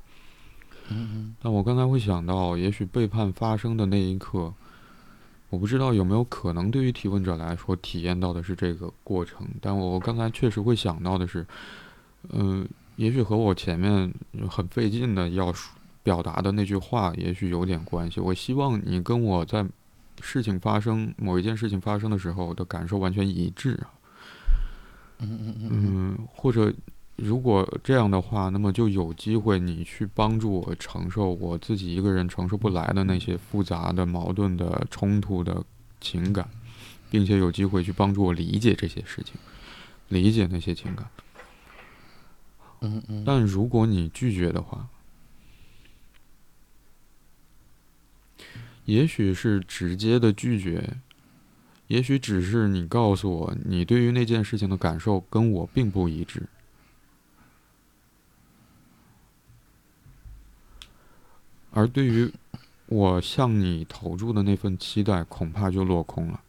嗯但我刚才会想到，也许背叛发生的那一刻，我不知道有没有可能对于提问者来说体验到的是这个过程。但我刚才确实会想到的是，嗯，也许和我前面很费劲的要说。表达的那句话也许有点关系。我希望你跟我在事情发生某一件事情发生的时候的感受完全一致啊。嗯嗯嗯。嗯，或者如果这样的话，那么就有机会你去帮助我承受我自己一个人承受不来的那些复杂的、矛盾的、冲突的情感，并且有机会去帮助我理解这些事情，理解那些情感。嗯嗯。但如果你拒绝的话，也许是直接的拒绝，也许只是你告诉我，你对于那件事情的感受跟我并不一致，而对于我向你投注的那份期待，恐怕就落空了。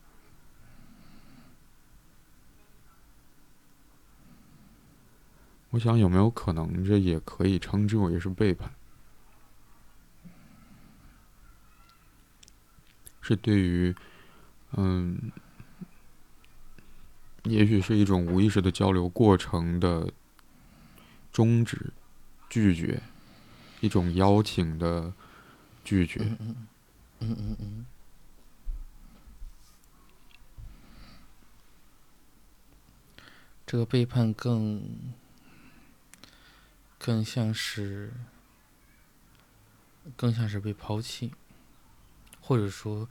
我想，有没有可能，这也可以称之为是背叛？是对于，嗯，也许是一种无意识的交流过程的终止、拒绝，一种邀请的拒绝。嗯嗯嗯嗯嗯。这个背叛更更像是，更像是被抛弃，或者说，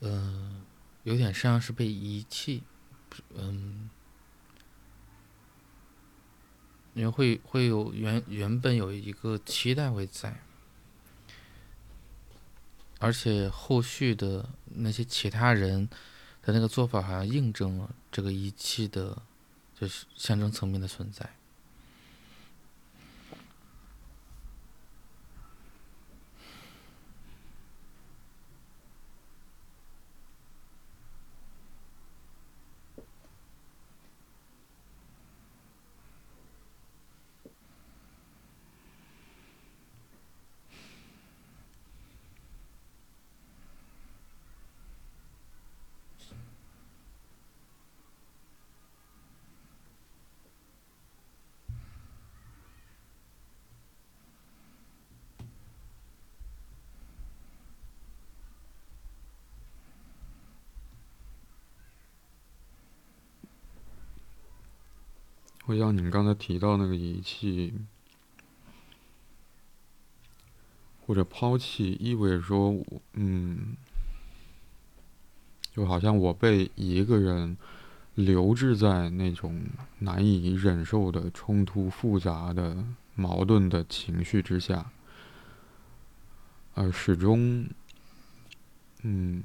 嗯，有点像是被遗弃，嗯，你会会有原原本有一个期待会在。而且后续的那些其他人的那个做法，好像印证了这个仪器的，就是象征层面的存在。会像你们刚才提到那个仪器，或者抛弃，意味着说，嗯，就好像我被一个人留置在那种难以忍受的冲突、复杂的矛盾的情绪之下，而始终，嗯，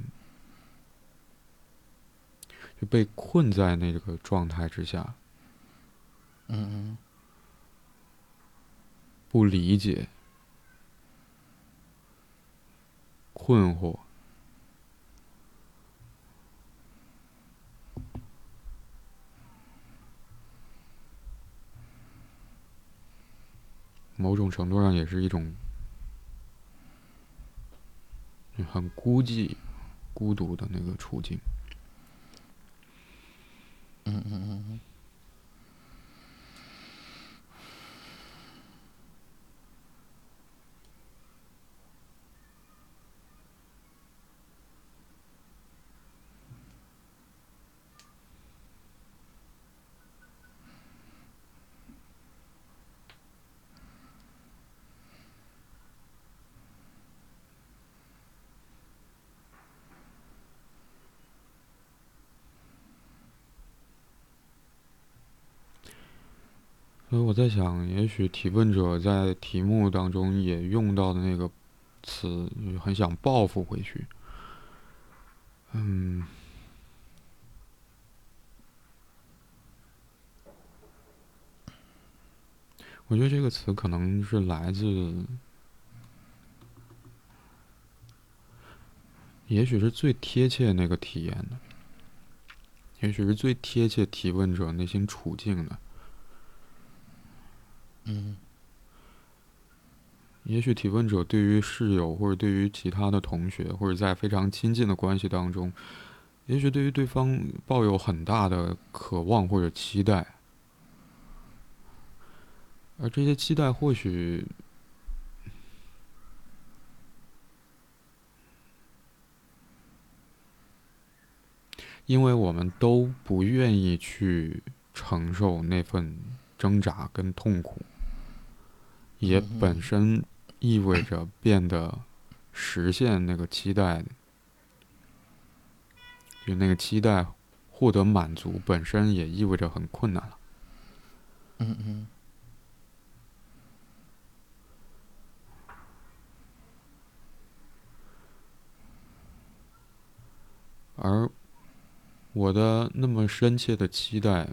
就被困在那个状态之下。嗯嗯，不理解，困惑，某种程度上也是一种很孤寂、孤独的那个处境。嗯嗯嗯嗯。所以我在想，也许提问者在题目当中也用到的那个词，很想报复回去。嗯，我觉得这个词可能是来自，也许是最贴切那个体验的，也许是最贴切提问者内心处境的。嗯，也许提问者对于室友或者对于其他的同学，或者在非常亲近的关系当中，也许对于对方抱有很大的渴望或者期待，而这些期待或许，因为我们都不愿意去承受那份挣扎跟痛苦。也本身意味着变得实现那个期待，就那个期待获得满足本身也意味着很困难了。嗯嗯。而我的那么深切的期待。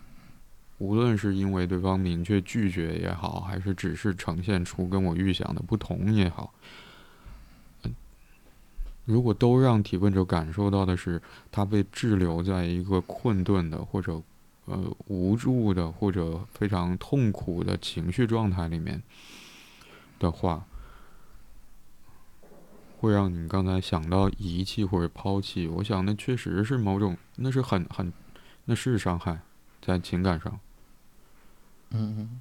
无论是因为对方明确拒绝也好，还是只是呈现出跟我预想的不同也好，如果都让提问者感受到的是他被滞留在一个困顿的或者呃无助的或者非常痛苦的情绪状态里面的话，会让你刚才想到遗弃或者抛弃。我想那确实是某种，那是很很，那是伤害，在情感上。嗯，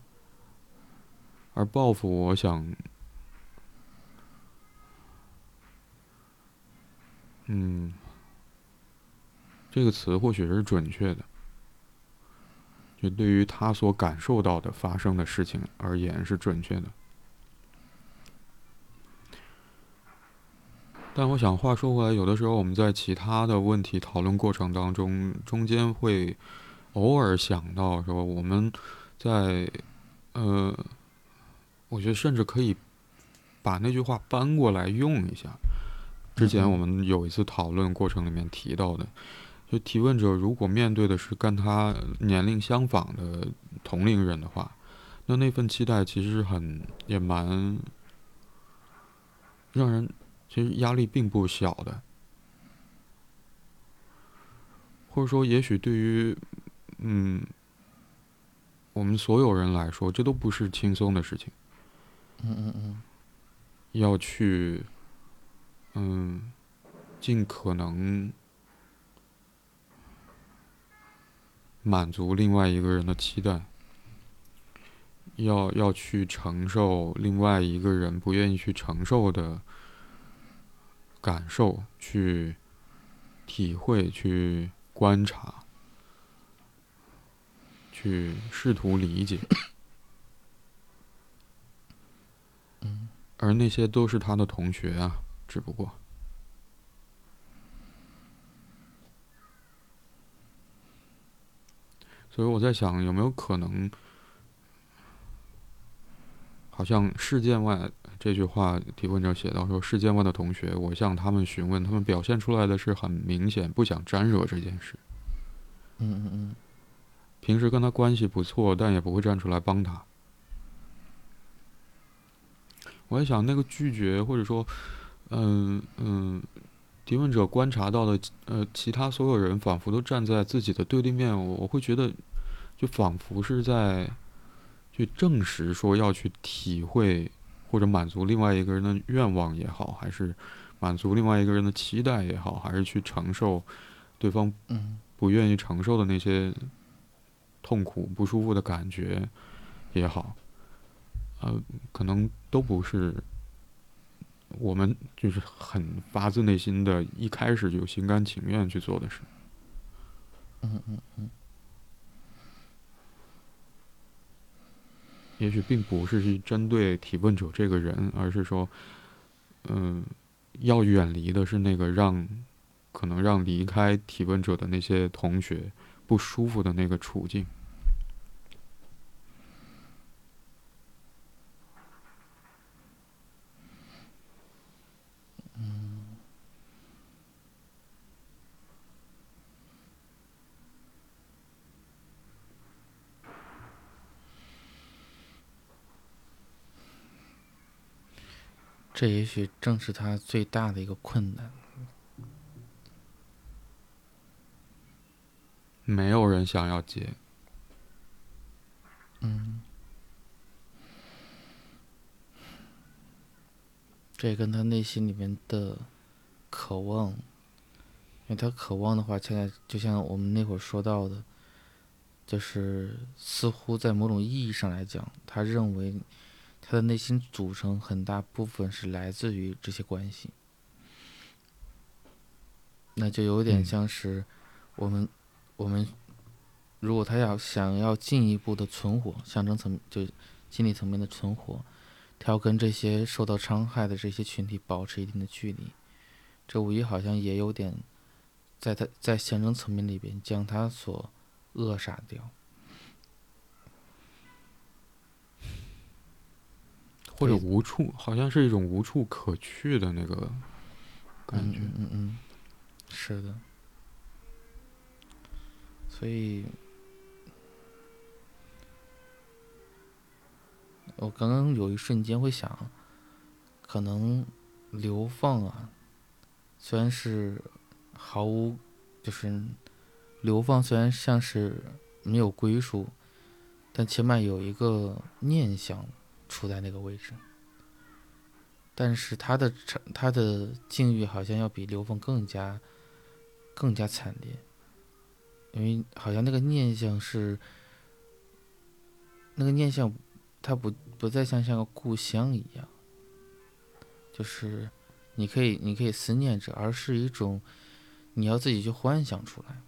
而报复，我想，嗯，这个词或许是准确的，就对于他所感受到的发生的事情而言是准确的。但我想，话说回来，有的时候我们在其他的问题讨论过程当中，中间会偶尔想到说，我们在呃，我觉得甚至可以把那句话搬过来用一下。之前我们有一次讨论过程里面提到的，就提问者如果面对的是跟他年龄相仿的同龄人的话，那那份期待其实很也蛮让人。其实压力并不小的，或者说，也许对于嗯我们所有人来说，这都不是轻松的事情。嗯嗯嗯，要去嗯尽可能满足另外一个人的期待，要要去承受另外一个人不愿意去承受的。感受，去体会，去观察，去试图理解，而那些都是他的同学啊，只不过，所以我在想，有没有可能，好像事件外。这句话提问者写到说：“世界外的同学，我向他们询问，他们表现出来的是很明显不想沾惹这件事。嗯嗯嗯，平时跟他关系不错，但也不会站出来帮他。我在想，那个拒绝或者说，嗯嗯，提问者观察到的，呃，其他所有人仿佛都站在自己的对立面，我我会觉得，就仿佛是在去证实说要去体会。”或者满足另外一个人的愿望也好，还是满足另外一个人的期待也好，还是去承受对方不愿意承受的那些痛苦、不舒服的感觉也好，呃，可能都不是我们就是很发自内心的一开始就心甘情愿去做的事。嗯嗯嗯。也许并不是去针对提问者这个人，而是说，嗯，要远离的是那个让可能让离开提问者的那些同学不舒服的那个处境。这也许正是他最大的一个困难。没有人想要接。嗯。这跟他内心里面的渴望，因为他渴望的话，恰恰就像我们那会儿说到的，就是似乎在某种意义上来讲，他认为。他的内心组成很大部分是来自于这些关系，那就有点像是我们我们如果他要想要进一步的存活，象征层就心理层面的存活，他要跟这些受到伤害的这些群体保持一定的距离，这无疑好像也有点在他在象征层面里边将他所扼杀掉。或者无处，好像是一种无处可去的那个感觉。嗯嗯，是的。所以，我刚刚有一瞬间会想，可能流放啊，虽然是毫无，就是流放，虽然像是没有归属，但起码有一个念想。处在那个位置，但是他的他的境遇好像要比刘凤更加更加惨烈，因为好像那个念想是那个念想，它不不再像像个故乡一样，就是你可以你可以思念着，而是一种你要自己去幻想出来，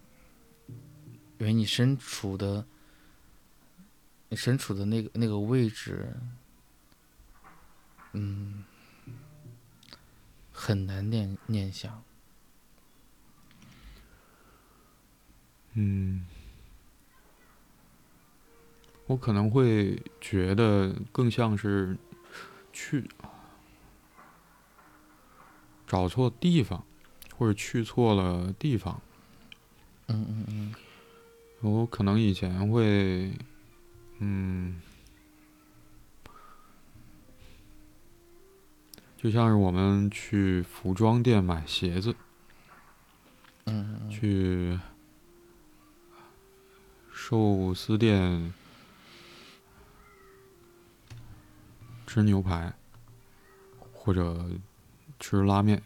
因为你身处的你身处的那个那个位置，嗯，很难念念想。嗯，我可能会觉得更像是去找错地方，或者去错了地方。嗯嗯嗯，我可能以前会，嗯，就像是我们去服装店买鞋子，嗯去寿司店吃牛排，或者吃拉面。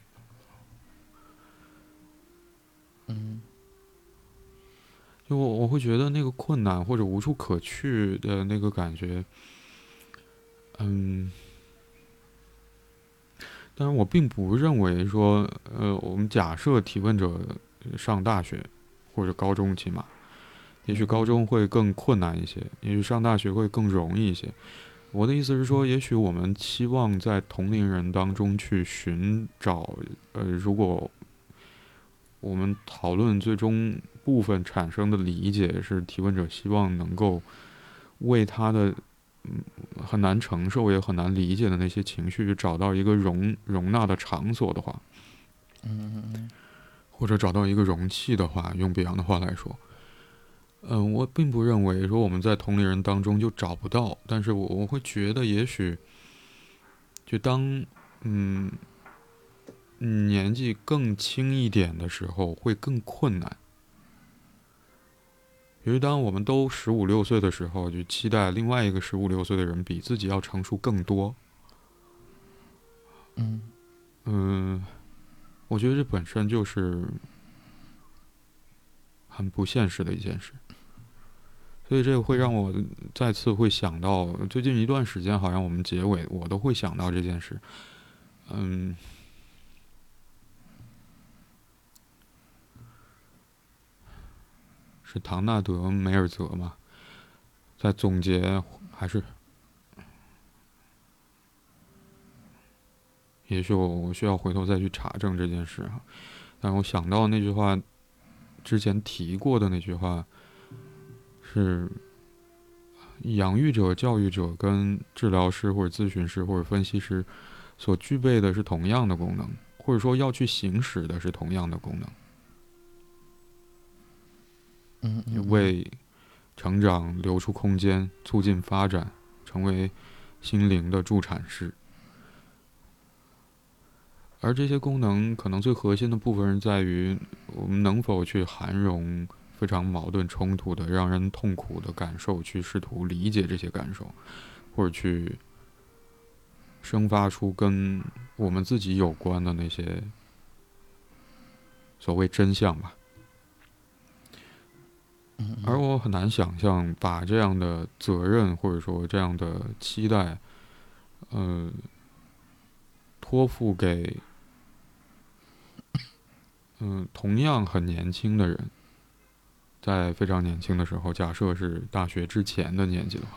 嗯就我我会觉得那个困难或者无处可去的那个感觉，嗯，但是我并不认为说，呃，我们假设提问者上大学或者高中，起码，也许高中会更困难一些，也许上大学会更容易一些。我的意思是说，也许我们期望在同龄人当中去寻找，呃，如果我们讨论最终。部分产生的理解是提问者希望能够为他的嗯很难承受也很难理解的那些情绪找到一个容容纳的场所的话，嗯或者找到一个容器的话，用比昂的话来说，嗯，我并不认为说我们在同龄人当中就找不到，但是我我会觉得也许就当嗯年纪更轻一点的时候会更困难。因为当我们都十五六岁的时候，就期待另外一个十五六岁的人比自己要成熟更多。嗯嗯，我觉得这本身就是很不现实的一件事，所以这个会让我再次会想到最近一段时间，好像我们结尾我都会想到这件事。嗯。是唐纳德·梅尔泽嘛，在总结还是？也许我我需要回头再去查证这件事哈，但我想到那句话，之前提过的那句话，是养育者、教育者跟治疗师或者咨询师或者分析师所具备的是同样的功能，或者说要去行使的是同样的功能。嗯，为成长留出空间，促进发展，成为心灵的助产师。而这些功能可能最核心的部分是在于我们能否去涵容非常矛盾冲突的、让人痛苦的感受，去试图理解这些感受，或者去生发出跟我们自己有关的那些所谓真相吧。而我很难想象把这样的责任或者说这样的期待，呃，托付给，嗯，同样很年轻的人，在非常年轻的时候，假设是大学之前的年纪的话，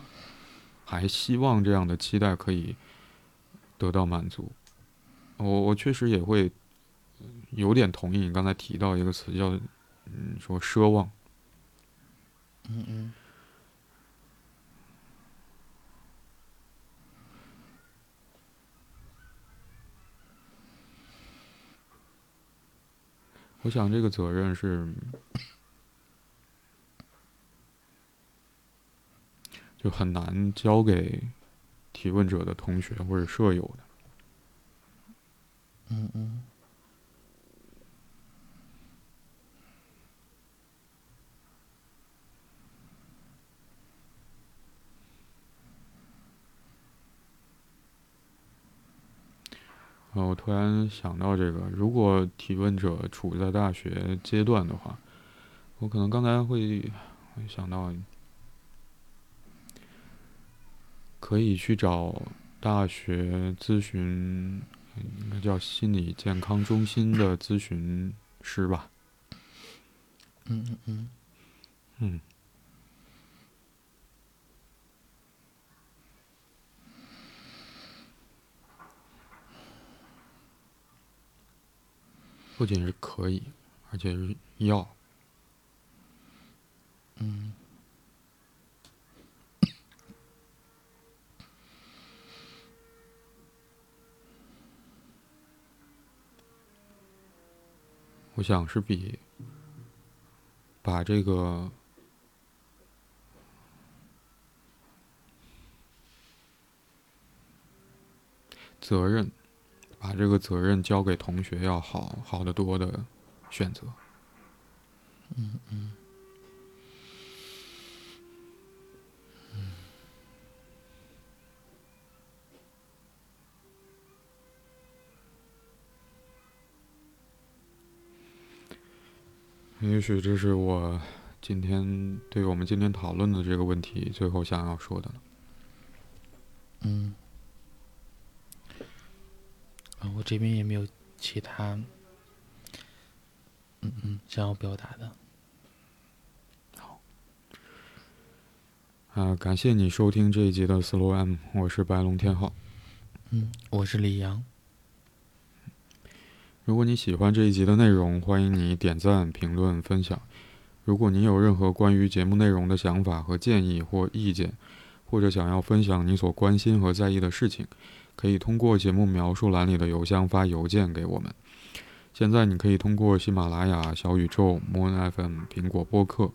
还希望这样的期待可以得到满足。我我确实也会有点同意你刚才提到一个词，叫嗯，说奢望。嗯嗯，我想这个责任是，就很难交给提问者的同学或者舍友的。嗯嗯。我突然想到这个，如果提问者处在大学阶段的话，我可能刚才会会想到，可以去找大学咨询，应该叫心理健康中心的咨询师吧。嗯嗯嗯，嗯，不仅是可以，而且是要。我想是比把这个责任，把这个责任交给同学要好好的多的选择。嗯嗯。也许这是我今天对我们今天讨论的这个问题最后想要说的了。嗯，啊，我这边也没有其他，嗯嗯，想要表达的。好，啊，感谢你收听这一集的 Slow M，我是白龙天浩。嗯，我是李阳。如果你喜欢这一集的内容，欢迎你点赞、评论、分享。如果你有任何关于节目内容的想法和建议或意见，或者想要分享你所关心和在意的事情，可以通过节目描述栏里的邮箱发邮件给我们。现在你可以通过喜马拉雅、小宇宙、Moon FM、苹果播客、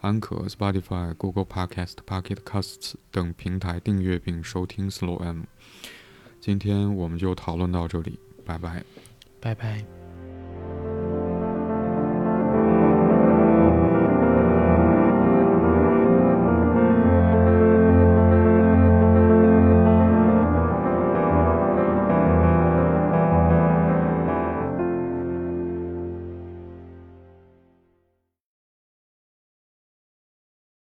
安可、Spotify、Google Podcast、Pocket Casts 等平台订阅并收听 Slow M。今天我们就讨论到这里，拜拜。拜拜。